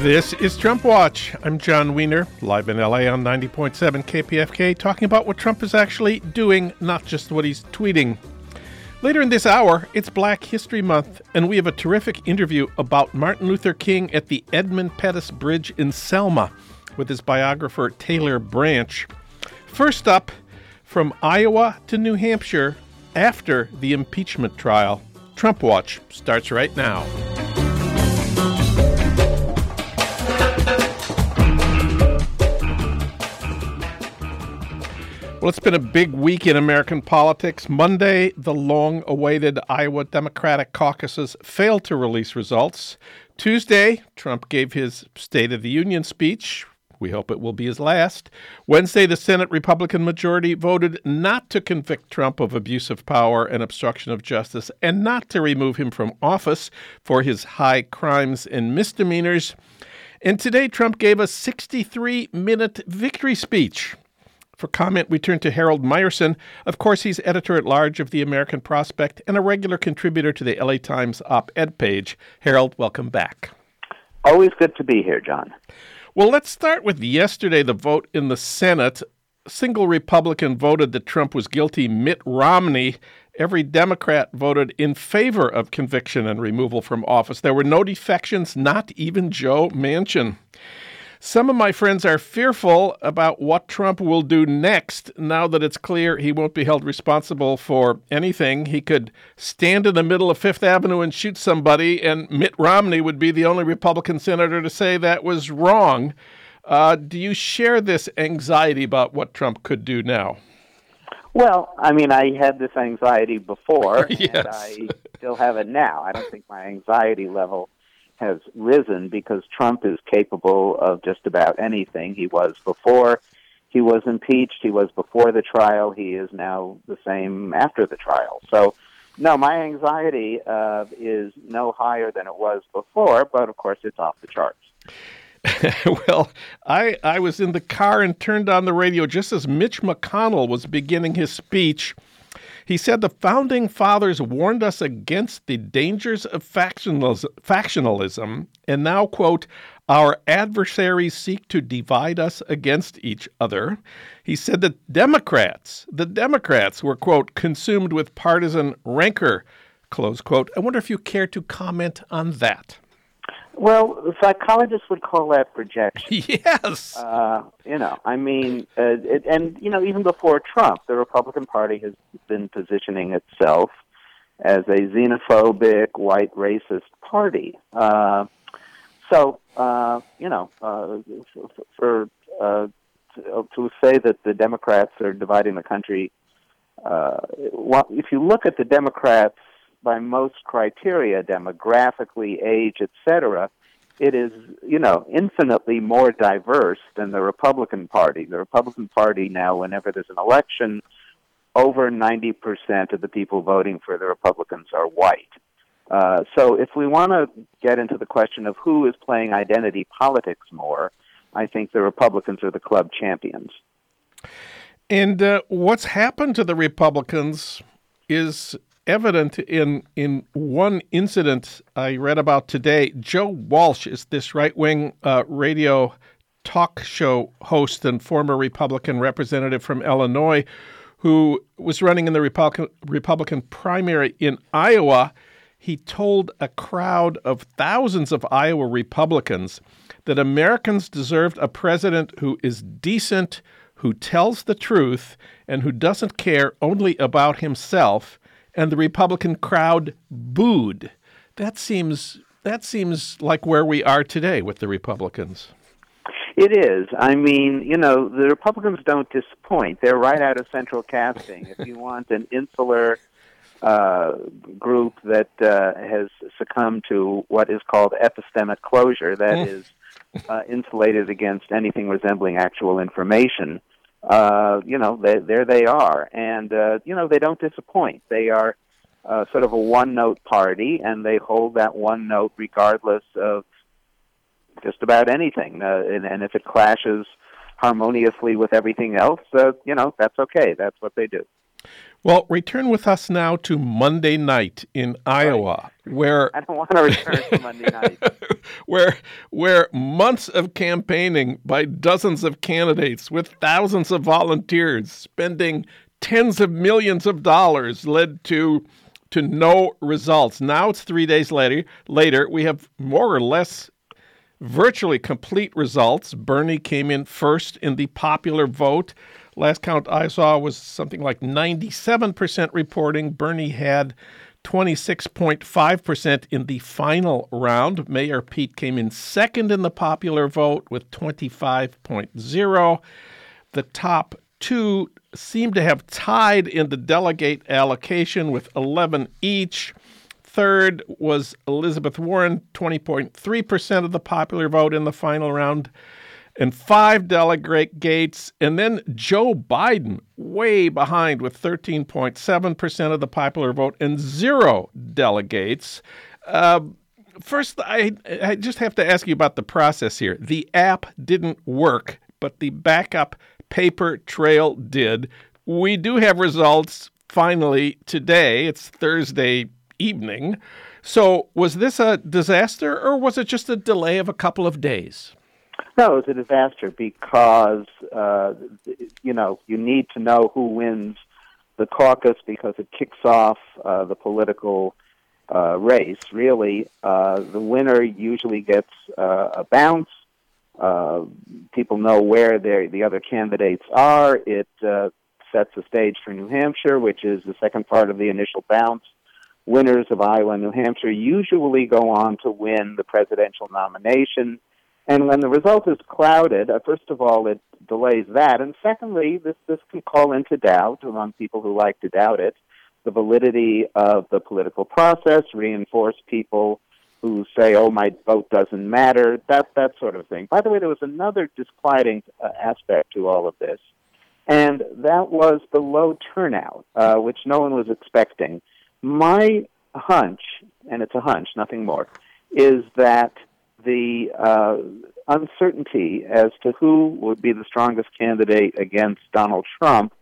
This is Trump Watch. I'm Jon Wiener, live in LA on 90.7 KPFK, talking about what Trump is actually doing, not just what he's tweeting. Later in this hour, it's Black History Month, and we have a terrific interview about Martin Luther King at the Edmund Pettus Bridge in Selma with his biographer Taylor Branch. First up, from Iowa to New Hampshire after the impeachment trial. Trump Watch starts right now. Well, it's been a big week in American politics. Monday, the long awaited Iowa Democratic caucuses failed to release results. Tuesday, Trump gave his State of the Union speech. We hope it will be his last. Wednesday, the Senate Republican majority voted not to convict Trump of abuse of power and obstruction of justice and not to remove him from office for his high crimes and misdemeanors. And today, Trump gave a 63 minute victory speech. For comment, we turn to Harold Meyerson. Of course, he's editor at large of the American Prospect and a regular contributor to the LA Times op ed page. Harold, welcome back. Always good to be here, Jon. Well, let's start with yesterday the vote in the Senate. A single Republican voted that Trump was guilty. Mitt Romney every Democrat voted in favor of conviction and removal from office. There were no defections, not even Joe Manchin. Some of my friends are fearful about what Trump will do next now that it's clear he won't be held responsible for anything. He could stand in the middle of Fifth Avenue and shoot somebody, and Mitt Romney would be the only Republican senator to say that was wrong. Uh, do you share this anxiety about what Trump could do now? Well, I mean, I had this anxiety before, yes. and I still have it now. I don't think my anxiety level has risen because Trump is capable of just about anything. He was before he was impeached, he was before the trial, he is now the same after the trial. So, no, my anxiety uh, is no higher than it was before, but of course it's off the charts. well, I I was in the car and turned on the radio just as Mitch McConnell was beginning his speech he said the founding fathers warned us against the dangers of factionalism, and now, quote, our adversaries seek to divide us against each other. He said that Democrats, the Democrats were, quote, consumed with partisan rancor, close quote. I wonder if you care to comment on that. Well, psychologists would call that projection. Yes. Uh, you know, I mean, uh, it, and you know, even before Trump, the Republican Party has been positioning itself as a xenophobic, white racist party. Uh, so, uh, you know, uh, for uh, to, to say that the Democrats are dividing the country, uh, if you look at the Democrats by most criteria, demographically, age, etc., it is, you know, infinitely more diverse than the Republican Party. The Republican Party now, whenever there's an election, over 90% of the people voting for the Republicans are white. Uh, so if we want to get into the question of who is playing identity politics more, I think the Republicans are the club champions. And uh, what's happened to the Republicans is evident in in one incident I read about today. Joe Walsh is this right wing uh, radio talk show host and former Republican representative from Illinois, who was running in the Republican Republican primary in Iowa. He told a crowd of thousands of Iowa Republicans that Americans deserved a president who is decent, who tells the truth, and who doesn't care only about himself and the Republican crowd booed. That seems that seems like where we are today with the Republicans. It is. I mean, you know, the Republicans don't disappoint. They're right out of central casting. if you want an insular uh, group that uh, has succumbed to what is called epistemic closure, that mm. uh, insulated against anything resembling actual information, uh, you know, they, there they are, and uh, you know they don't disappoint. They are uh, sort of a one-note party, and they hold that one note regardless of just about anything. Uh, and, and if it clashes harmoniously with everything else, uh, you know, that's okay. That's what they do. Well, return with us now to Monday night in Iowa, right. where I don't want to return to Monday night. where where months of campaigning by dozens of candidates with thousands of volunteers spending tens of millions of dollars led to to no results. Now it's 3 days later later we have more or less virtually complete results. Bernie came in first in the popular vote. Last count I saw was something like 97% reporting. Bernie had 26.5% in the final round. Mayor Pete came in second in the popular vote with 25.0. The top two seem to have tied in the delegate allocation with 11 each. Third was Elizabeth Warren, 20.3% of the popular vote in the final round, and five delegates. And then Joe Biden, way behind with 13.7% of the popular vote and zero delegates. Uh, first, I, I just have to ask you about the process here. The app didn't work, but the backup paper trail did. We do have results finally today. It's Thursday evening. So, was this a disaster or was it just a delay of a couple of days? No, it was a disaster because, uh, you know, you need to know who wins the caucus because it kicks off uh, the political uh, race. Really, uh, the winner usually gets uh, a bounce. Uh, people know where the other candidates are. It sets the stage for New Hampshire, which is the second part of the initial bounce winners of Iowa and New Hampshire usually go on to win the presidential nomination. And when the result is clouded, uh, first of all, it delays that. And secondly, this, this can call into doubt among people who like to doubt it the validity of the political process, reinforce people who say, oh, my vote doesn't matter, that, that sort of thing. By the way, there was another disquieting uh, aspect to all of this, and that was the low turnout, uh, which no one was expecting. My hunch, and it's a hunch, nothing more, is that the uh, uncertainty as to who would be the strongest candidate against Donald Trump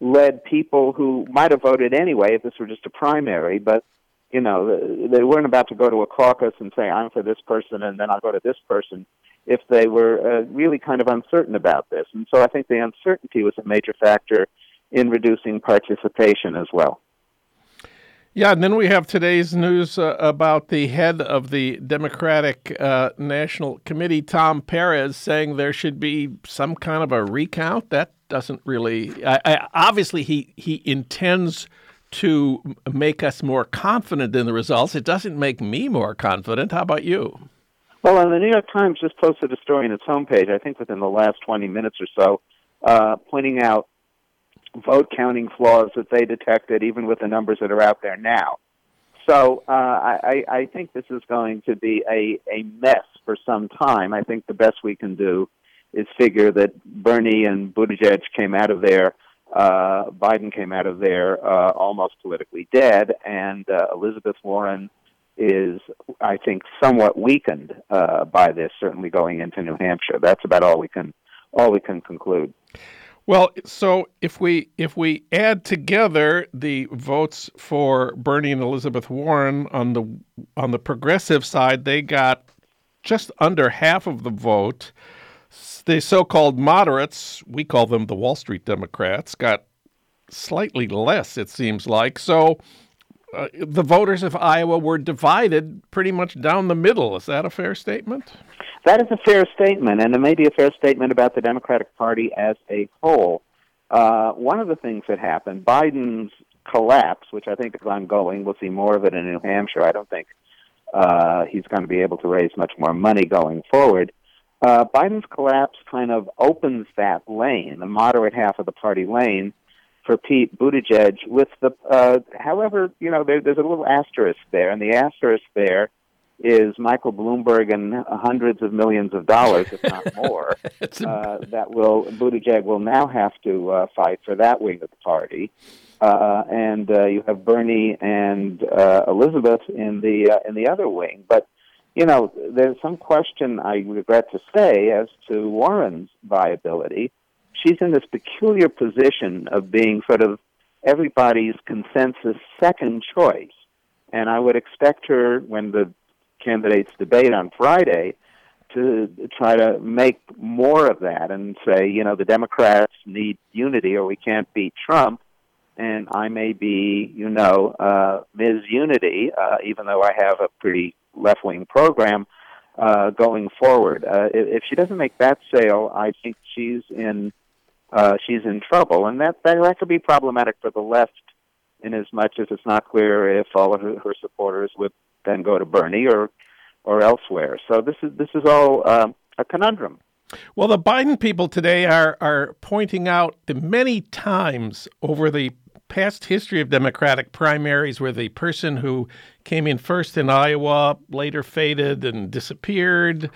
led people who might have voted anyway if this were just a primary, but you know they weren't about to go to a caucus and say I'm for this person and then I'll go to this person if they were uh, really kind of uncertain about this. And so I think the uncertainty was a major factor in reducing participation as well. Yeah, and then we have today's news uh, about the head of the Democratic uh, National Committee, Tom Perez, saying there should be some kind of a recount. That doesn't really. I, I, obviously, he he intends to make us more confident in the results. It doesn't make me more confident. How about you? Well, and the New York Times just posted a story on its homepage, I think within the last 20 minutes or so, uh, pointing out vote counting flaws that they detected, even with the numbers that are out there now. So uh, I, I think this is going to be a, a mess for some time. I think the best we can do is figure that Bernie and Buttigieg came out of there, uh, Biden came out of there uh, almost politically dead, and uh, Elizabeth Warren is, I think, somewhat weakened uh, by this. Certainly going into New Hampshire, that's about all we can all we can conclude. Well, so if we if we add together the votes for Bernie and Elizabeth Warren on the on the progressive side, they got just under half of the vote. The so-called moderates, we call them the Wall Street Democrats, got slightly less. It seems like so. Uh, the voters of Iowa were divided pretty much down the middle. Is that a fair statement? That is a fair statement, and it may be a fair statement about the Democratic Party as a whole. Uh, one of the things that happened, Biden's collapse, which I think is ongoing, we'll see more of it in New Hampshire. I don't think uh, he's going to be able to raise much more money going forward. Uh, Biden's collapse kind of opens that lane, the moderate half of the party lane, for Pete Buttigieg. With the, uh, however, you know, there, there's a little asterisk there, and the asterisk there is Michael Bloomberg and hundreds of millions of dollars, if not more, uh, that will Buttigieg will now have to uh, fight for that wing of the party. Uh, and uh, you have Bernie and uh, Elizabeth in the uh, in the other wing. But you know, there's some question I regret to say as to Warren's viability. She's in this peculiar position of being sort of everybody's consensus second choice. And I would expect her when the candidates debate on Friday to try to make more of that and say, you know, the Democrats need unity or we can't beat Trump. And I may be, you know, uh, Ms. Unity, uh, even though I have a pretty left wing program uh, going forward. Uh, if she doesn't make that sale, I think she's in uh, she's in trouble, and that, that that could be problematic for the left, in as much as it's not clear if all of her, her supporters would then go to Bernie or or elsewhere. So this is this is all um, a conundrum. Well, the Biden people today are are pointing out the many times over the past history of Democratic primaries where the person who came in first in Iowa later faded and disappeared,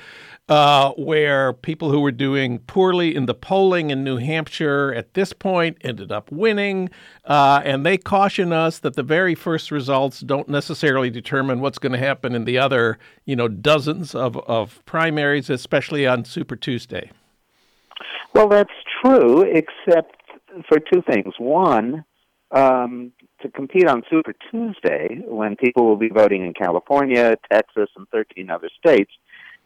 uh, where people who were doing poorly in the polling in New Hampshire at this point ended up winning. Uh, and they caution us that the very first results don't necessarily determine what's going to happen in the other, you know, dozens of, of primaries, especially on Super Tuesday. Well, that's true, except for two things. One, um, to compete on Super Tuesday, when people will be voting in California, Texas, and 13 other states,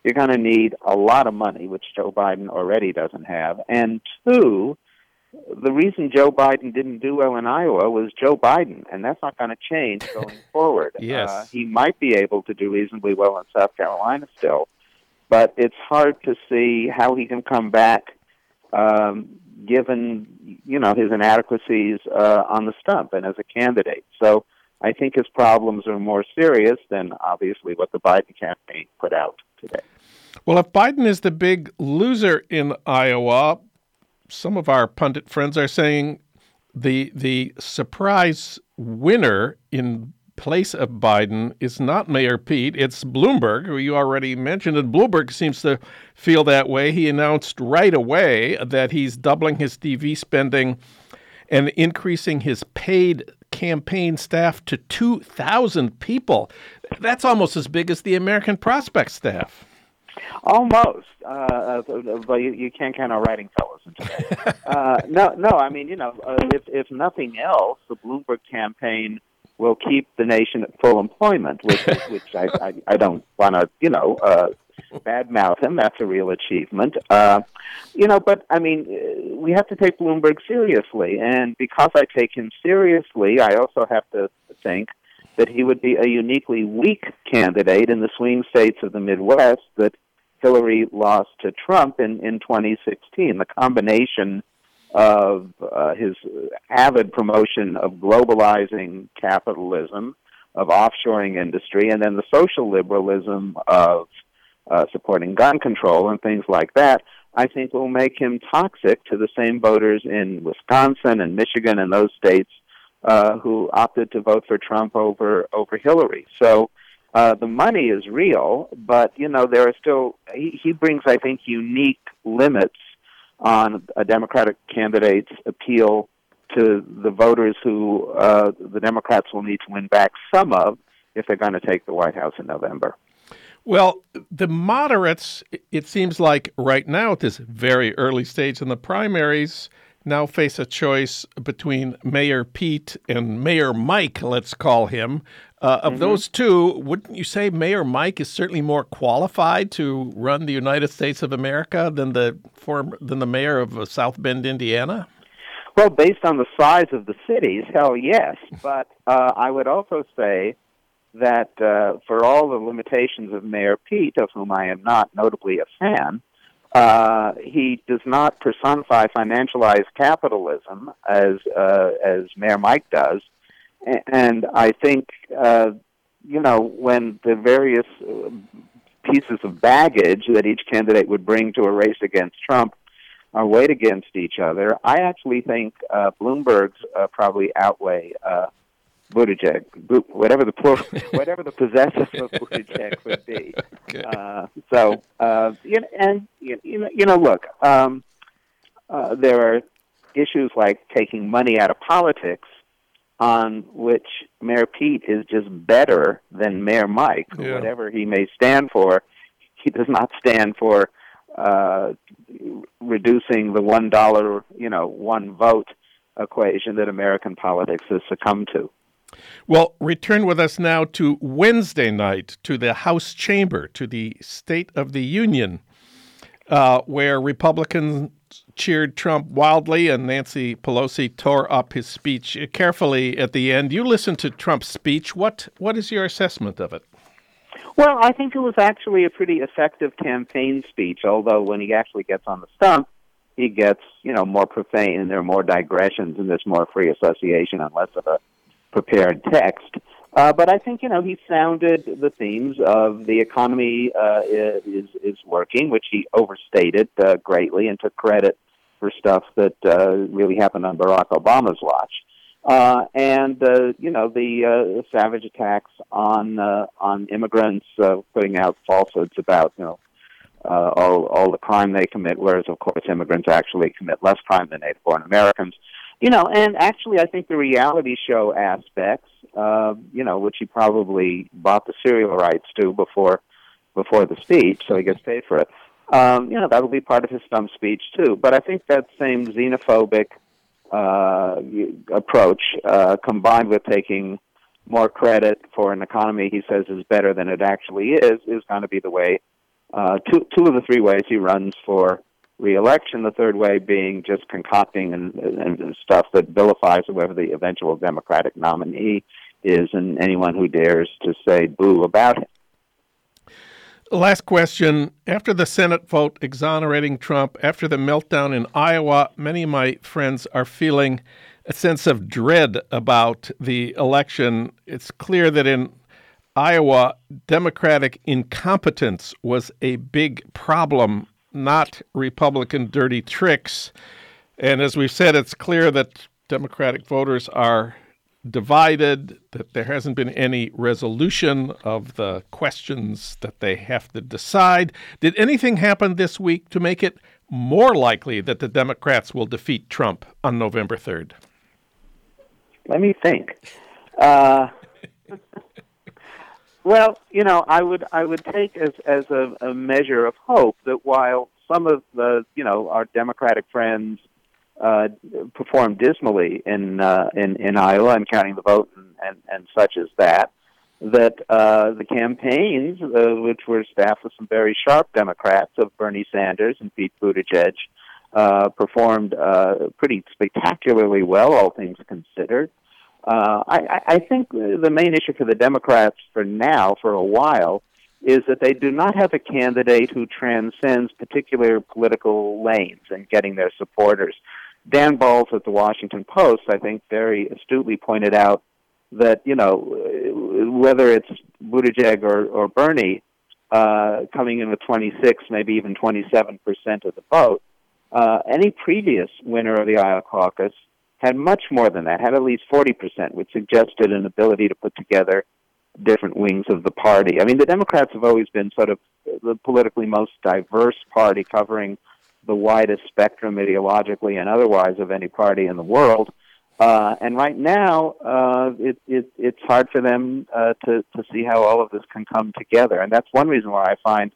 you're going to need a lot of money, which Joe Biden already doesn't have. And two, the reason Joe Biden didn't do well in Iowa was Joe Biden, and that's not going to change going forward. yes. Uh, he might be able to do reasonably well in South Carolina still, but it's hard to see how he can come back um, given you know his inadequacies uh, on the stump and as a candidate. So I think his problems are more serious than obviously what the Biden campaign put out today. Well, if Biden is the big loser in Iowa, some of our pundit friends are saying the the surprise winner in place of Biden is not Mayor Pete, it's Bloomberg, who you already mentioned. And Bloomberg seems to feel that way. He announced right away that he's doubling his TV spending and increasing his paid campaign staff to 2,000 people. That's almost as big as the American Prospect staff. Almost, uh, but you, you can't count on writing fellows uh, no, no. I mean, you know, uh, if if nothing else, the Bloomberg campaign will keep the nation at full employment, which which I, I, I don't want to you know uh, badmouth him. That's a real achievement, uh, you know. But I mean, uh, we have to take Bloomberg seriously, and because I take him seriously, I also have to think that he would be a uniquely weak candidate in the swing states of the Midwest that Hillary lost to Trump in in 2016. The combination of uh, his avid promotion of globalizing capitalism, of offshoring industry, and then the social liberalism of uh, supporting gun control and things like that, I think will make him toxic to the same voters in Wisconsin and Michigan and those states uh, who opted to vote for Trump over over Hillary. So. Uh, the money is real, but you know there are still. He, he brings, I think, unique limits on a Democratic candidate's appeal to the voters who uh, the Democrats will need to win back some of if they're going to take the White House in November. Well, the moderates, it seems like right now at this very early stage in the primaries, now face a choice between Mayor Pete and Mayor Mike, let's call him. Uh, of mm-hmm. those two, wouldn't you say Mayor Mike is certainly more qualified to run the United States of America than the former than the mayor of uh, South Bend, Indiana? Well, based on the size of the cities, hell yes. But uh, I would also say that uh, for all the limitations of Mayor Pete, of whom I am not notably a fan, uh, he does not personify financialized capitalism as uh, as Mayor Mike does, and I think uh, you know when the various uh, pieces of baggage that each candidate would bring to a race against Trump are weighed against each other. I actually think uh, Bloomberg's uh, probably outweigh Buttigieg, whatever the plural, whatever the possessive of Buttigieg would be. Okay. Uh, so, uh, you know, and you know, you know, look, um, uh, there are issues like taking money out of politics, on which Mayor Pete is just better than Mayor Mike, yeah. whatever he may stand for. He does not stand for uh, reducing the one dollar, you know, one vote equation that American politics has succumbed to. Well, return with us now to Wednesday night to the House chamber, to the State of the Union, uh, where Republicans cheered Trump wildly and Nancy Pelosi tore up his speech carefully at the end. You listened to Trump's speech. What what is your assessment of it? Well, I think it was actually a pretty effective campaign speech, although when he actually gets on the stump, he gets, you know, more profane and there are more digressions and there's more free association and less of a prepared text. Uh, but I think you know he sounded the themes of the economy uh, is is working, which he overstated uh, greatly and took credit for stuff that uh, really happened on Barack Obama's watch. Uh, and uh, you know the uh, savage attacks on uh, on immigrants, uh, putting out falsehoods about you know uh, all all the crime they commit, whereas of course immigrants actually commit less crime than native born Americans. You know, and actually, I think the reality show aspects, uh, you know, which he probably bought the serial rights to before before the speech, so he gets paid for it. Um, you know, that'll be part of his stump speech too. But I think that same xenophobic uh, approach, uh, combined with taking more credit for an economy he says is better than it actually is, is going to be the way. Uh, two two of the three ways he runs for reelection. The third way being just concocting and, and stuff that vilifies whoever the eventual Democratic nominee is, and anyone who dares to say boo about him. Last question. After the Senate vote exonerating Trump, after the meltdown in Iowa, many of my friends are feeling a sense of dread about the election. It's clear that in Iowa, Democratic incompetence was a big problem not Republican dirty tricks. And as we've said, it's clear that Democratic voters are divided, that there hasn't been any resolution of the questions that they have to decide. Did anything happen this week to make it more likely that the Democrats will defeat Trump on November 3rd? Let me think. Uh, Well, you know, I would I would take as as a, a measure of hope that while some of the you know our Democratic friends uh, performed dismally in uh, in in Iowa and counting the vote and, and, and such as that, that uh, the campaigns, uh, which were staffed with some very sharp Democrats of Bernie Sanders and Pete Buttigieg, uh, performed uh, pretty spectacularly well, all things considered. Uh, I, I think the main issue for the Democrats for now, for a while, is that they do not have a candidate who transcends particular political lanes and getting their supporters. Dan Balz at the Washington Post, I think, very astutely pointed out that you know whether it's Buttigieg or, or Bernie uh, coming in with 26, maybe even 27 percent of the vote, uh, any previous winner of the Iowa caucus had much more than that, had at least 40%, which suggested an ability to put together different wings of the party. I mean, the Democrats have always been sort of the politically most diverse party, covering the widest spectrum ideologically and otherwise of any party in the world. Uh, and right now, uh, it, it, it's hard for them uh, to, to see how all of this can come together. And that's one reason why I find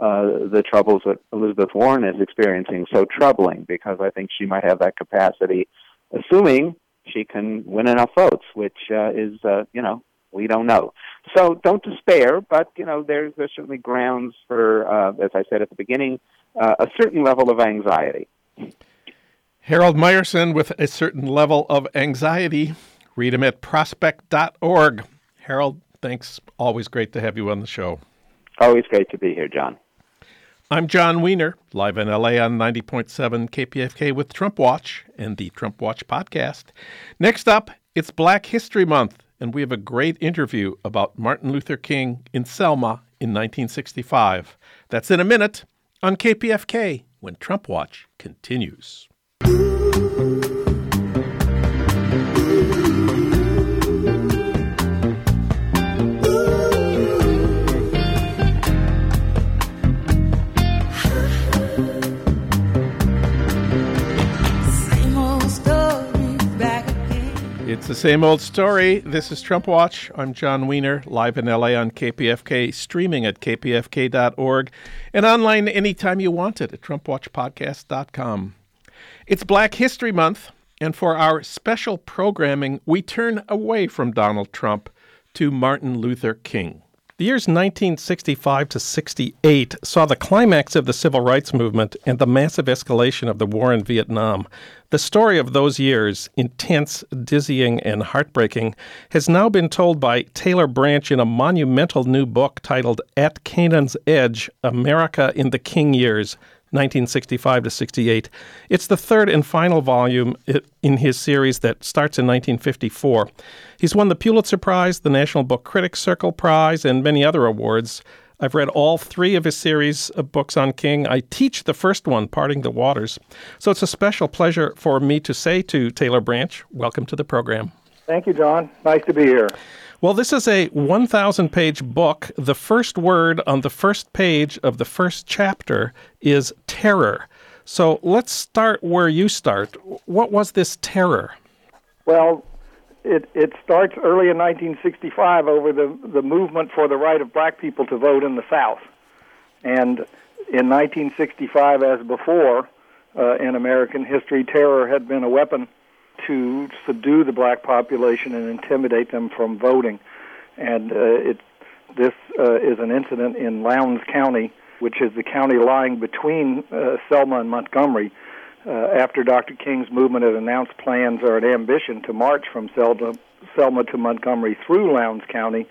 uh, the troubles that Elizabeth Warren is experiencing so troubling, because I think she might have that capacity assuming she can win enough votes, which uh, is, uh, you know, we don't know. So don't despair, but, you know, there's, there's certainly grounds for, uh, as I said at the beginning, uh, a certain level of anxiety. Harold Meyerson with a certain level of anxiety. Read him at prospect.org. Harold, thanks. Always great to have you on the show. Always great to be here, Jon. I'm Jon Wiener, live in LA on 90.7 KPFK with Trump Watch and the Trump Watch podcast. Next up, it's Black History Month, and we have a great interview about Martin Luther King in Selma in 1965. That's in a minute on KPFK when Trump Watch continues. It's the same old story. This is Trump Watch. I'm Jon Wiener, live in LA on KPFK, streaming at kpfk.org, and online anytime you want it at TrumpWatchPodcast.com. It's Black History Month, And for our special programming, we turn away from Donald Trump to Martin Luther King. The years 1965 to 68 saw the climax of the civil rights movement and the massive escalation of the war in Vietnam. The story of those years, intense, dizzying, and heartbreaking, has now been told by Taylor Branch in a monumental new book titled At Canaan's Edge America in the King Years 1965 to 68. It's the third and final volume in his series that starts in 1954. He's won the Pulitzer Prize, the National Book Critics Circle Prize, and many other awards. I've read all three of his series of books on King. I teach the first one, Parting the Waters. So it's a special pleasure for me to say to Taylor Branch, welcome to the program. Thank you, Jon. Nice to be here. Well, this is a 1,000 page book. The first word on the first page of the first chapter is terror. So let's start where you start. What was this terror? Well, it, it starts early in 1965 over the, the movement for the right of black people to vote in the South. And in 1965, as before uh, in American history, terror had been a weapon to subdue the black population and intimidate them from voting. And uh, it, this uh, is an incident in Lowndes County, which is the county lying between uh, Selma and Montgomery. Uh, after Dr. King's movement had announced plans or an ambition to march from Selma, Selma to Montgomery through Lowndes County,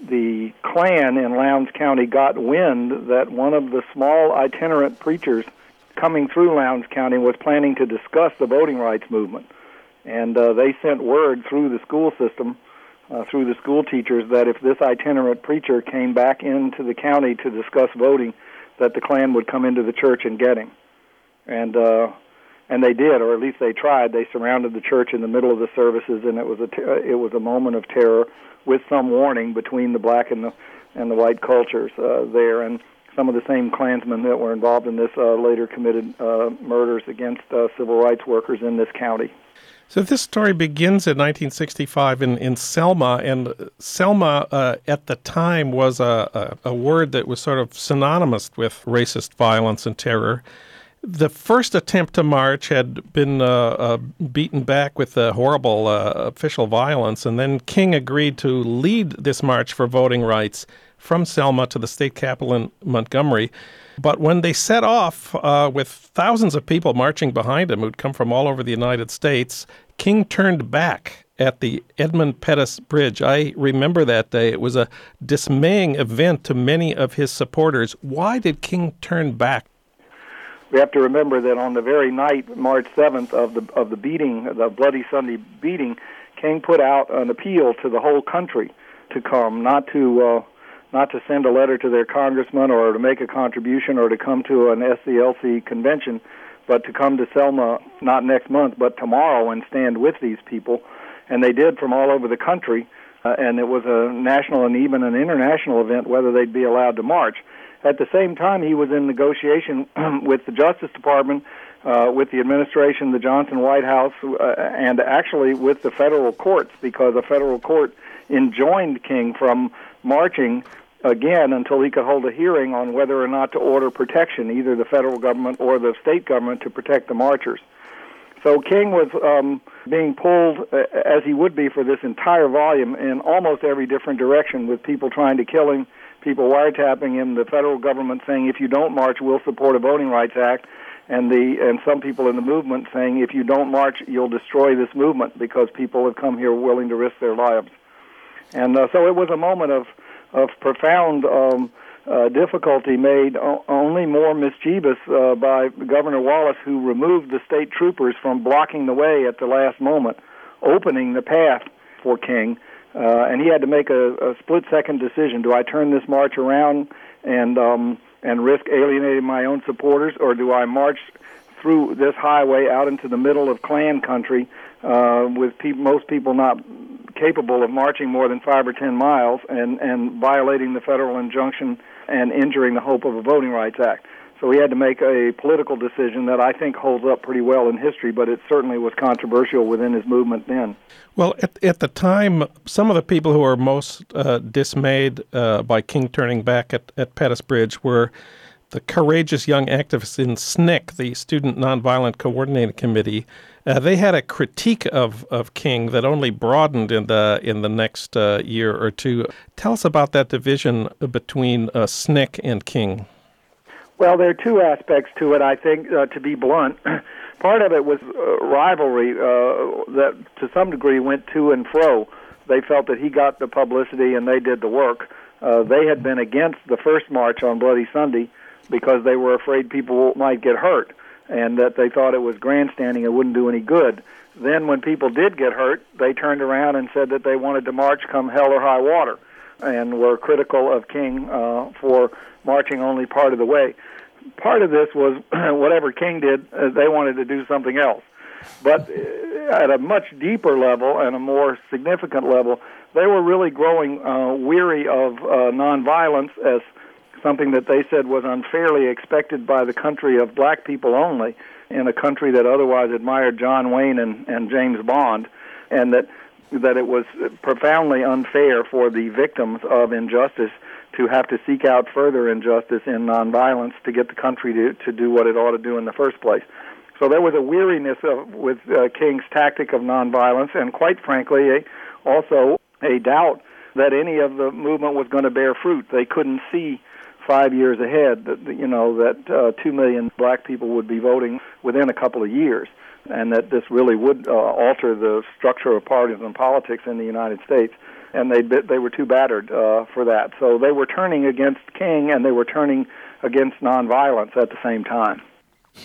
the Klan in Lowndes County got wind that one of the small itinerant preachers coming through Lowndes County was planning to discuss the voting rights movement and uh, they sent word through the school system, uh, through the school teachers, that if this itinerant preacher came back into the county to discuss voting, that the Klan would come into the church and get him, and uh, and they did, or at least they tried. They surrounded the church in the middle of the services, and it was a uh, it was a moment of terror, with some warning between the black and the and the white cultures uh, there, and some of the same Klansmen that were involved in this uh, later committed uh, murders against uh, civil rights workers in this county. So this story begins in 1965 in, in Selma, and Selma uh, at the time was a, a, a, word that was sort of synonymous with racist violence and terror. The first attempt to march had been uh, uh, beaten back with horrible uh, official violence, and then King agreed to lead this march for voting rights from Selma to the state capitol in Montgomery. But when they set off uh, with thousands of people marching behind him who'd come from all over the United States, King turned back at the Edmund Pettus Bridge. I remember that day. It was a dismaying event to many of his supporters. Why did King turn back? We have to remember that on the very night, March 7th, of the of the beating, the Bloody Sunday beating, King put out an appeal to the whole country to come, not to uh, not to send a letter to their congressman or to make a contribution or to come to an SCLC convention, but to come to Selma not next month but tomorrow and stand with these people. And they did from all over the country, uh, and it was a national and even an international event whether they'd be allowed to march. At the same time, he was in negotiation with the Justice Department, uh, with the administration, the Johnson White House, uh, and actually with the federal courts because a federal court enjoined King from marching again until he could hold a hearing on whether or not to order protection, either the federal government or the state government, to protect the marchers. So King was um, being pulled, uh, as he would be for this entire volume, in almost every different direction, with people trying to kill him, people wiretapping him, the federal government saying, "If you don't march, we'll support a Voting Rights Act," and the and some people in the movement saying, "If you don't march, you'll destroy this movement because people have come here willing to risk their lives." And uh, so it was a moment of of profound um, uh, difficulty made o- only more mischievous uh, by Governor Wallace, who removed the state troopers from blocking the way at the last moment, opening the path for King. Uh, and he had to make a, a split-second decision: Do I turn this march around and um, and risk alienating my own supporters, or do I march through this highway out into the middle of Klan country uh, with pe- most people not capable of marching more than five or ten miles and, and violating the federal injunction and injuring the hope of a Voting Rights Act. So he had to make a political decision that I think holds up pretty well in history, but it certainly was controversial within his movement then. Well, at, at the time, some of the people who were most uh, dismayed uh, by King turning back at, at Pettus Bridge were the courageous young activists in SNCC, the Student Nonviolent Coordinating Committee, uh, they had a critique of, of King that only broadened in the in the next uh, year or two. Tell us about that division between uh, SNCC and King. Well, there are two aspects to it. I think, uh, to be blunt, part of it was uh, rivalry uh, that, to some degree, went to and fro. They felt that he got the publicity and they did the work. They had been against the first march on Bloody Sunday because they were afraid people might get hurt and that they thought it was grandstanding and wouldn't do any good. Then, when people did get hurt, they turned around and said that they wanted to march come hell or high water, and were critical of King uh, for marching only part of the way. Part of this was whatever King did, uh, they wanted to do something else. But uh, at a much deeper level and a more significant level, they were really growing uh, weary of uh, nonviolence as something that they said was unfairly expected by the country of black people only, in a country that otherwise admired John Wayne and, and James Bond, and that that it was profoundly unfair for the victims of injustice to have to seek out further injustice in nonviolence to get the country to, to do what it ought to do in the first place. So there was a weariness of, with uh, King's tactic of nonviolence, and quite frankly, a, also a doubt that any of the movement was going to bear fruit. They couldn't see five years ahead that you know that uh, two million black people would be voting within a couple of years, and that this really would uh, alter the structure of partisan politics in the United States. And they they were too battered uh, for that, so they were turning against King and they were turning against nonviolence at the same time.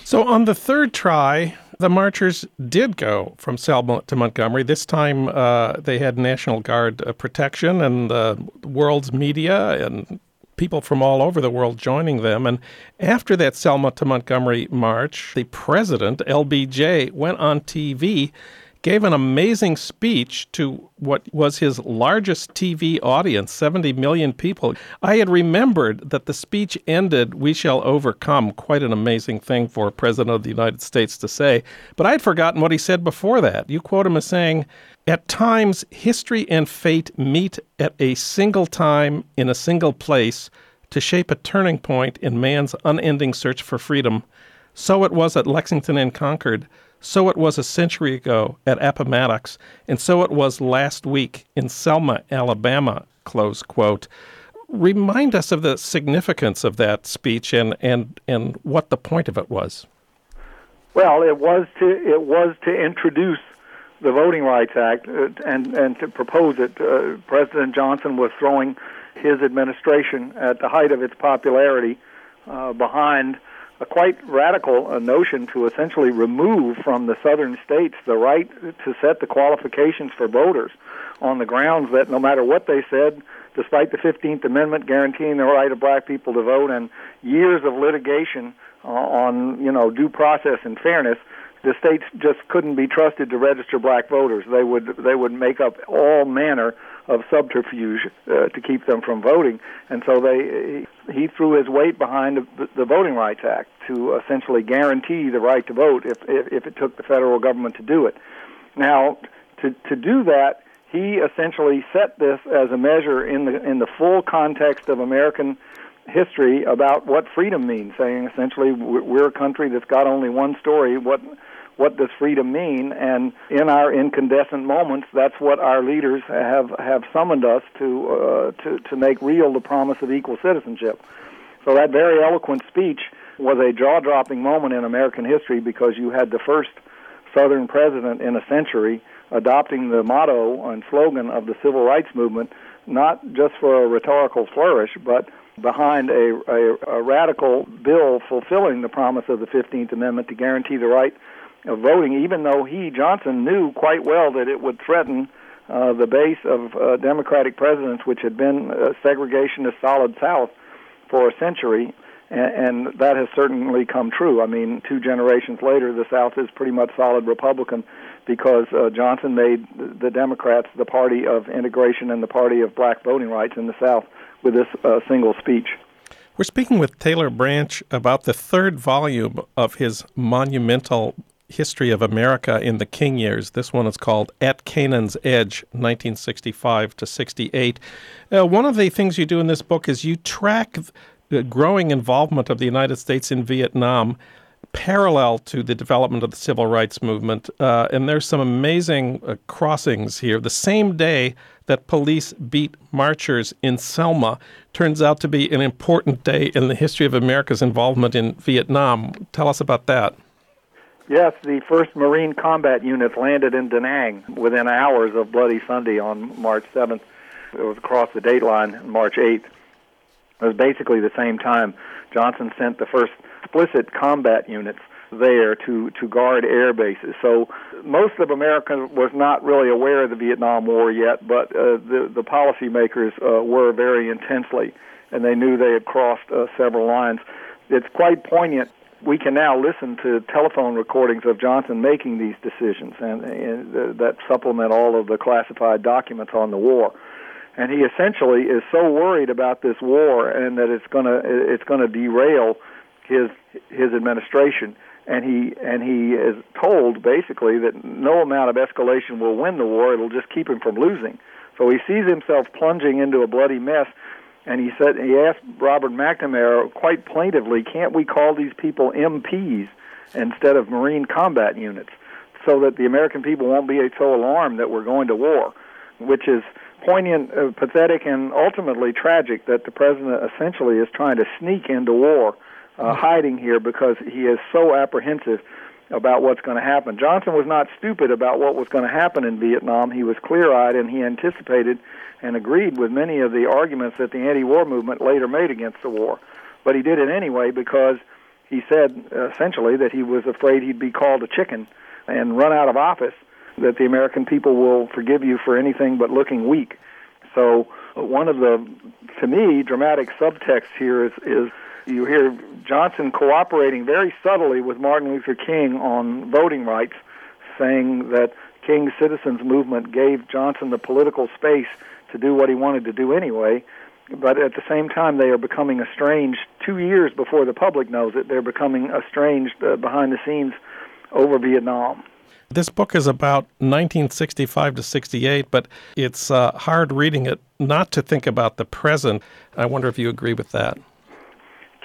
So on the third try, the marchers did go from Selma to Montgomery. This time uh, they had National Guard uh, protection and the world's media and people from all over the world joining them. And after that Selma to Montgomery march, the president, LBJ, went on TV, gave an amazing speech to what was his largest TV audience 70 million people. I had remembered that the speech ended, We shall overcome, quite an amazing thing for a president of the United States to say. But I had forgotten what he said before that. You quote him as saying, at times, history and fate meet at a single time in a single place to shape a turning point in man's unending search for freedom. So it was at Lexington and Concord. So it was a century ago at Appomattox. And so it was last week in Selma, Alabama. Close quote. Remind us of the significance of that speech and, and, and what the point of it was. Well, it was to it was to introduce the Voting Rights Act uh, and and to propose it. Uh, President Johnson was throwing his administration at the height of its popularity uh, behind a quite radical uh, notion to essentially remove from the southern states the right to set the qualifications for voters on the grounds that no matter what they said, despite the 15th Amendment guaranteeing the right of black people to vote and years of litigation uh, on you know due process and fairness, the states just couldn't be trusted to register black voters. They would they would make up all manner of subterfuge uh, to keep them from voting, and so they he threw his weight behind the, the Voting Rights Act to essentially guarantee the right to vote if, if if it took the federal government to do it. Now, to to do that, he essentially set this as a measure in the in the full context of American history about what freedom means, saying essentially we're a country that's got only one story. What what does freedom mean? And in our incandescent moments, that's what our leaders have have summoned us to uh, to to make real the promise of equal citizenship. So that very eloquent speech was a jaw-dropping moment in American history because you had the first Southern president in a century adopting the motto and slogan of the civil rights movement, not just for a rhetorical flourish, but behind a, a, a radical bill fulfilling the promise of the 15th Amendment to guarantee the right of voting, even though he, Johnson, knew quite well that it would threaten uh, the base of uh, Democratic presidents, which had been a segregationist solid South for a century, and, and that has certainly come true. I mean, two generations later, the South is pretty much solid Republican because uh, Johnson made the Democrats the party of integration and the party of black voting rights in the South with this uh, single speech. We're speaking with Taylor Branch about the third volume of his monumental history of America in the King years. This one is called At Canaan's Edge, 1965 to 68. Uh, one of the things you do in this book is you track the growing involvement of the United States in Vietnam parallel to the development of the civil rights movement. Uh, and there's some amazing uh, crossings here. The same day that police beat marchers in Selma turns out to be an important day in the history of America's involvement in Vietnam. Tell us about that. Yes, the first Marine combat units landed in Da Nang within hours of Bloody Sunday on March 7th. It was across the date line March 8th. It was basically the same time Johnson sent the first explicit combat units there to to guard air bases. So most of America was not really aware of the Vietnam War yet, but uh, the the policymakers uh, were very intensely, and they knew they had crossed uh, several lines. It's quite poignant. We can now listen to telephone recordings of Johnson making these decisions, and, and that supplement all of the classified documents on the war. And he essentially is so worried about this war and that it's going to it's going to derail his his administration. And he and he is told basically that no amount of escalation will win the war. It'll just keep him from losing. So he sees himself plunging into a bloody mess and he said he asked Robert McNamara quite plaintively can't we call these people MPs instead of marine combat units so that the American people won't be so alarmed that we're going to war which is poignant, uh, pathetic, and ultimately tragic that the president essentially is trying to sneak into war, uh, mm-hmm. hiding here because he is so apprehensive about what's going to happen. Johnson was not stupid about what was going to happen in Vietnam. He was clear-eyed and he anticipated and agreed with many of the arguments that the anti-war movement later made against the war. But he did it anyway because he said essentially that he was afraid he'd be called a chicken and run out of office that the American people will forgive you for anything but looking weak. So one of the, to me, dramatic subtexts here is, is you hear Johnson cooperating very subtly with Martin Luther King on voting rights, saying that King's citizens movement gave Johnson the political space to do what he wanted to do anyway. But at the same time, they are becoming estranged. Two years before the public knows it, they're becoming estranged uh, behind the scenes over Vietnam. This book is about 1965 to 68, but it's uh, hard reading it not to think about the present. I wonder if you agree with that.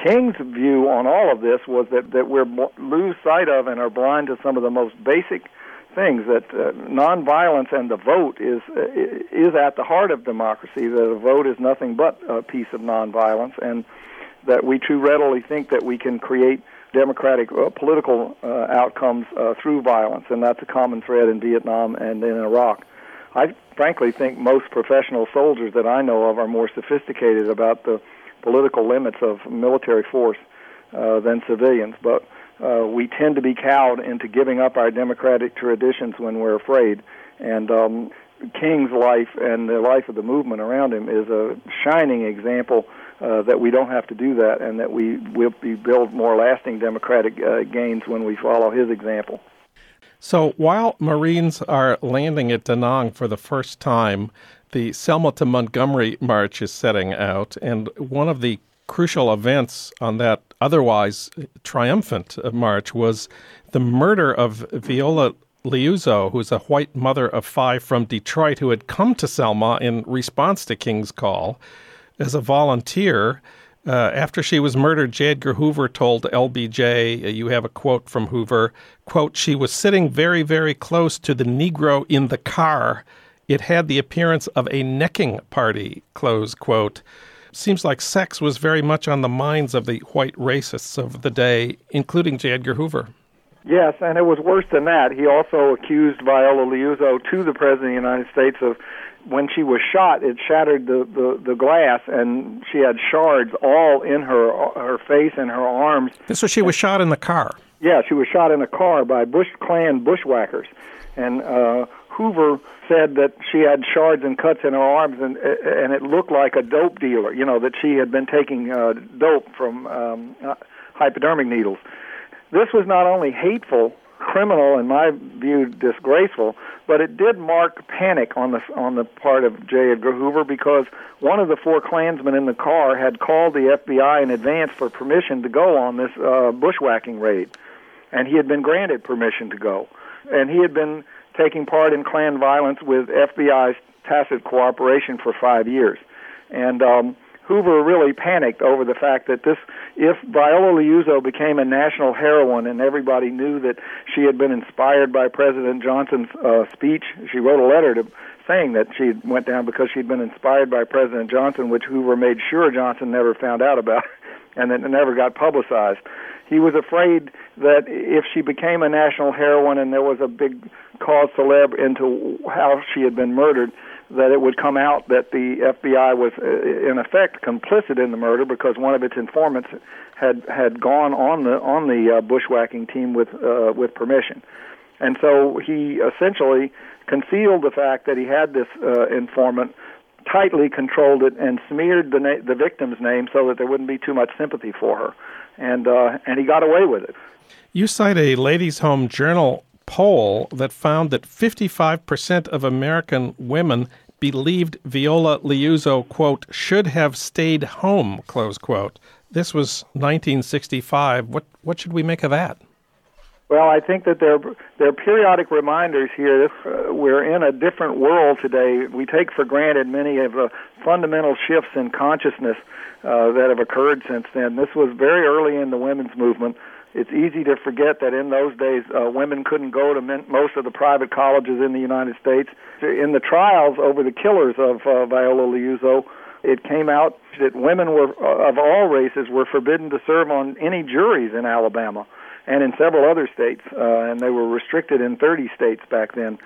King's view on all of this was that, that we lose sight of and are blind to some of the most basic things that uh, nonviolence and the vote is uh, is at the heart of democracy. That a vote is nothing but a piece of nonviolence, and that we too readily think that we can create democratic uh, political uh, outcomes uh, through violence, and that's a common thread in Vietnam and in Iraq. I frankly think most professional soldiers that I know of are more sophisticated about the political limits of military force uh, than civilians, but uh, we tend to be cowed into giving up our democratic traditions when we're afraid. And um, King's life and the life of the movement around him is a shining example uh, that we don't have to do that, and that we will be build more lasting democratic uh, gains when we follow his example. So while Marines are landing at Da Nang for the first time, the Selma to Montgomery march is setting out, and one of the crucial events on that otherwise triumphant march was the murder of Viola Liuzzo, who's a white mother of five from Detroit who had come to Selma in response to King's call as a volunteer. Uh, after she was murdered, J. Edgar Hoover told LBJ, uh, you have a quote from Hoover, quote, she was sitting very, very close to the Negro in the car. It had the appearance of a necking party, close quote. Seems like sex was very much on the minds of the white racists of the day, including J. Edgar Hoover. Yes, and it was worse than that. He also accused Viola Liuzzo to the President of the United States of when she was shot, it shattered the, the, the glass, and she had shards all in her her face and her arms. So she was shot in the car. Yeah, she was shot in a car by Bush Klan bushwhackers, and uh, Hoover said that she had shards and cuts in her arms, and and it looked like a dope dealer. You know that she had been taking uh, dope from um, hypodermic needles. This was not only hateful criminal, in my view, disgraceful. But it did mark panic on the on the part of J. Edgar Hoover because one of the four Klansmen in the car had called the FBI in advance for permission to go on this uh, bushwhacking raid, and he had been granted permission to go, and he had been taking part in Klan violence with FBI's tacit cooperation for five years, and um, Hoover really panicked over the fact that this, if Viola Liuzzo became a national heroine and everybody knew that she had been inspired by President Johnson's uh, speech, she wrote a letter to saying that she went down because she'd been inspired by President Johnson, which Hoover made sure Johnson never found out about, and that it never got publicized. He was afraid that if she became a national heroine and there was a big cause célèbre into how she had been murdered, that it would come out that the FBI was uh, in effect complicit in the murder because one of its informants had had gone on the on the uh, bushwhacking team with uh, with permission, and so he essentially concealed the fact that he had this uh, informant, tightly controlled it, and smeared the na- the victim's name so that there wouldn't be too much sympathy for her, and uh, and he got away with it. You cite a Ladies' Home Journal poll that found that 55% of American women believed Viola Liuzzo, quote, should have stayed home, close quote. This was 1965. What, what should we make of that? Well, I think that there there are periodic reminders here that uh, we're in a different world today. We take for granted many of the fundamental shifts in consciousness uh, that have occurred since then. This was very early in the women's movement. It's easy to forget that in those days, uh, women couldn't go to men- most of the private colleges in the United States. In the trials over the killers of uh, Viola Liuzzo, it came out that women were uh, of all races were forbidden to serve on any juries in Alabama and in several other states, uh, and they were restricted in 30 states back then.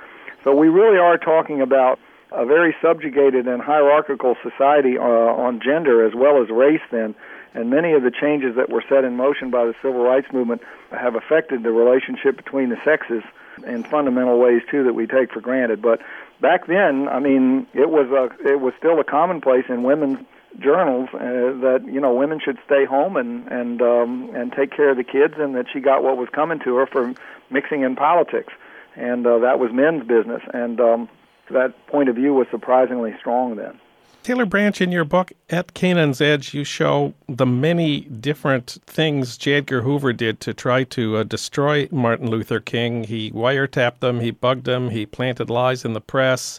So we really are talking about a very subjugated and hierarchical society uh, on gender as well as race then and many of the changes that were set in motion by the civil rights movement have affected the relationship between the sexes in fundamental ways too that we take for granted. But back then, I mean, it was a it was still a commonplace in women's journals uh, that you know women should stay home and and um, and take care of the kids, and that she got what was coming to her for mixing in politics, and uh, that was men's business. And um, that point of view was surprisingly strong then. Taylor Branch, in your book At Canaan's Edge, you show the many different things J. Edgar Hoover did to try to uh, destroy Martin Luther King. He wiretapped them, he bugged him, he planted lies in the press.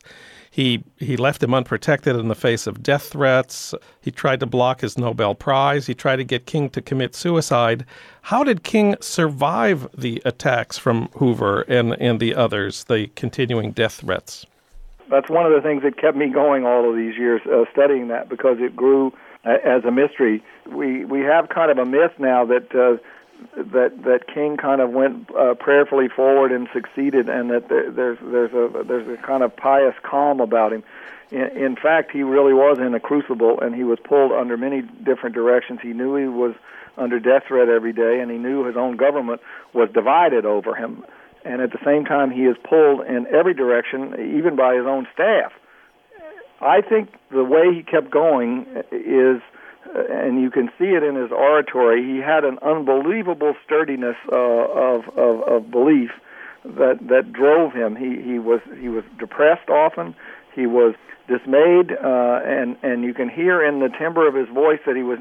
He, he left him unprotected in the face of death threats. He tried to block his Nobel Prize. He tried to get King to commit suicide. How did King survive the attacks from Hoover and, and the others, the continuing death threats? That's one of the things that kept me going all of these years uh, studying that because it grew uh, as a mystery. We we have kind of a myth now that uh, that that King kind of went uh, prayerfully forward and succeeded, and that there, there's there's a there's a kind of pious calm about him. In, in fact, he really was in a crucible, and he was pulled under many different directions. He knew he was under death threat every day, and he knew his own government was divided over him and at the same time he is pulled in every direction, even by his own staff. I think the way he kept going is, and you can see it in his oratory. He had an unbelievable sturdiness uh, of, of of belief that that drove him. He he was he was depressed often. He was dismayed, uh, and and you can hear in the timbre of his voice that he was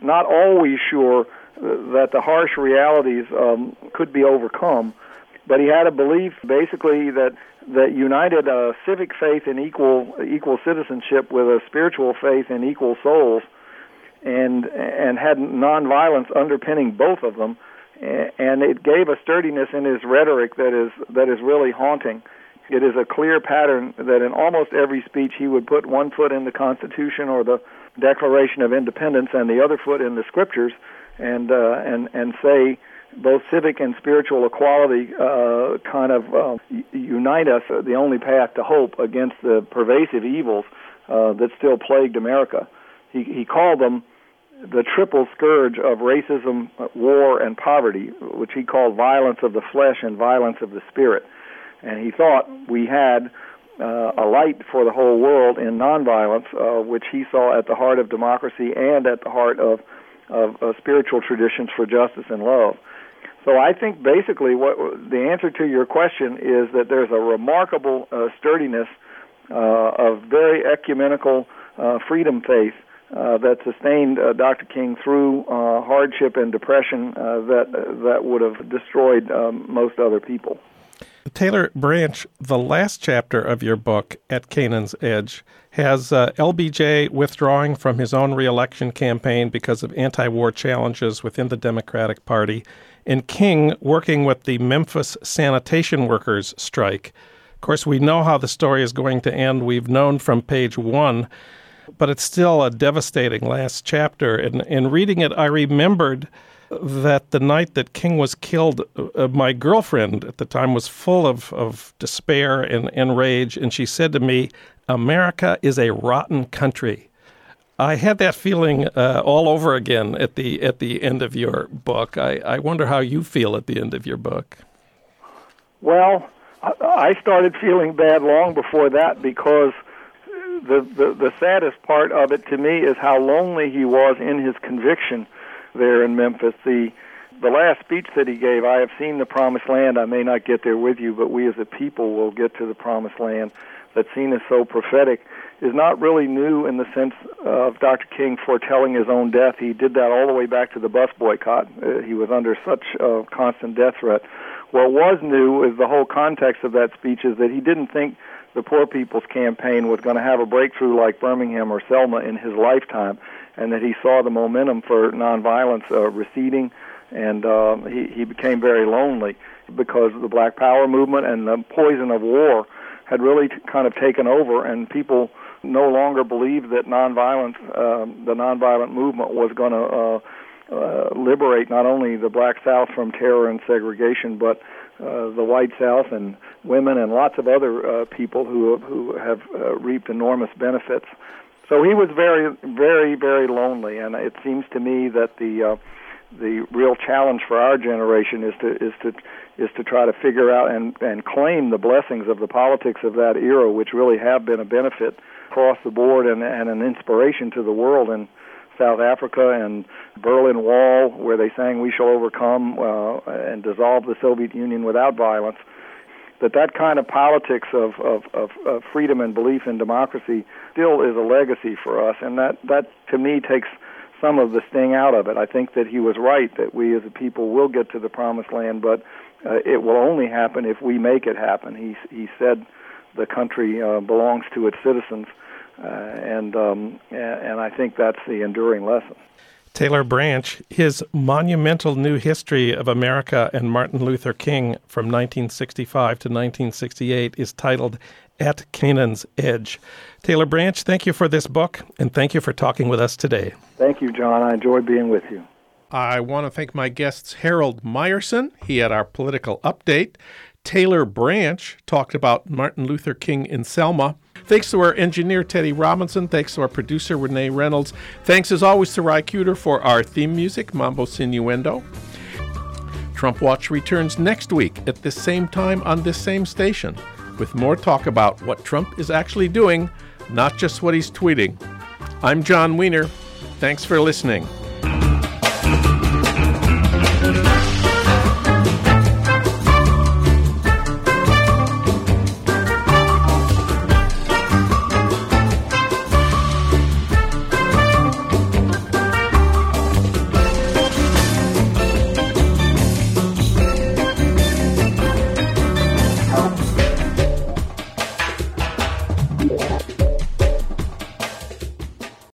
not always sure that the harsh realities um, could be overcome but he had a belief basically that that united a civic faith in equal equal citizenship with a spiritual faith in equal souls, and and had nonviolence underpinning both of them, and it gave a sturdiness in his rhetoric that is that is really haunting. It is a clear pattern that in almost every speech he would put one foot in the Constitution or the Declaration of Independence and the other foot in the Scriptures, and uh, and and say both civic and spiritual equality uh, kind of uh, unite us the only path to hope against the pervasive evils uh, that still plagued America. He, he called them the triple scourge of racism, war, and poverty, which he called violence of the flesh and violence of the spirit. And he thought we had uh, a light for the whole world in nonviolence, uh, which he saw at the heart of democracy and at the heart of, of, of spiritual traditions for justice and love. So I think basically what the answer to your question is that there's a remarkable uh, sturdiness uh, of very ecumenical uh, freedom faith uh, that sustained uh, Dr. King through uh, hardship and depression that that would have destroyed um, most other people. Taylor Branch, the last chapter of your book, At Canaan's Edge, has uh, LBJ withdrawing from his own reelection campaign because of anti war challenges within the Democratic Party, and King working with the Memphis sanitation workers strike. Of course, we know how the story is going to end. We've known from page one, but it's still a devastating last chapter. And in reading it, I remembered that the night that King was killed, uh, my girlfriend at the time was full of, of despair and, and rage, and she said to me, America is a rotten country. I had that feeling uh, all over again at the at the end of your book. I, I wonder how you feel at the end of your book. Well, I started feeling bad long before that because the, the the saddest part of it to me is how lonely he was in his conviction there in Memphis. The the last speech that he gave, I have seen the promised land. I may not get there with you, but we as a people will get to the promised land. That scene is so prophetic, is not really new in the sense of Dr. King foretelling his own death. He did that all the way back to the bus boycott. Uh, he was under such a constant death threat. What was new is the whole context of that speech is that he didn't think the Poor People's Campaign was going to have a breakthrough like Birmingham or Selma in his lifetime and that he saw the momentum for nonviolence uh, receding, and uh, he he became very lonely because the Black Power movement and the poison of war had really kind of taken over, and people no longer believed that nonviolence, uh, the nonviolent movement, was going to uh, uh, liberate not only the Black South from terror and segregation, but uh, the white South and women and lots of other uh, people who who have uh, reaped enormous benefits. So he was very, very, very lonely, and it seems to me that the uh, the real challenge for our generation is to is to is to try to figure out and and claim the blessings of the politics of that era, which really have been a benefit across the board and and an inspiration to the world in South Africa and Berlin Wall, where they sang "We shall overcome" uh, and dissolve the Soviet Union without violence that that kind of politics of, of, of, of freedom and belief in democracy still is a legacy for us, and that, that to me takes some of the sting out of it. I think that he was right that we as a people will get to the promised land, but uh, it will only happen if we make it happen. He he said the country uh, belongs to its citizens, uh, and um, and I think that's the enduring lesson. Taylor Branch, his monumental new history of America and Martin Luther King from 1965 to 1968 is titled At Canaan's Edge. Taylor Branch, thank you for this book and thank you for talking with us today. Thank you, Jon. I enjoyed being with you. I want to thank my guests Harold Meyerson. He had our political update. Taylor Branch talked about Martin Luther King in Selma. Thanks to our engineer, Teddy Robinson. Thanks to our producer, Renee Reynolds. Thanks as always to Ry Cooder for our theme music, Mambo Sinuendo. Trump Watch returns next week at this same time on this same station with more talk about what Trump is actually doing, not just what he's tweeting. I'm Jon Wiener. Thanks for listening.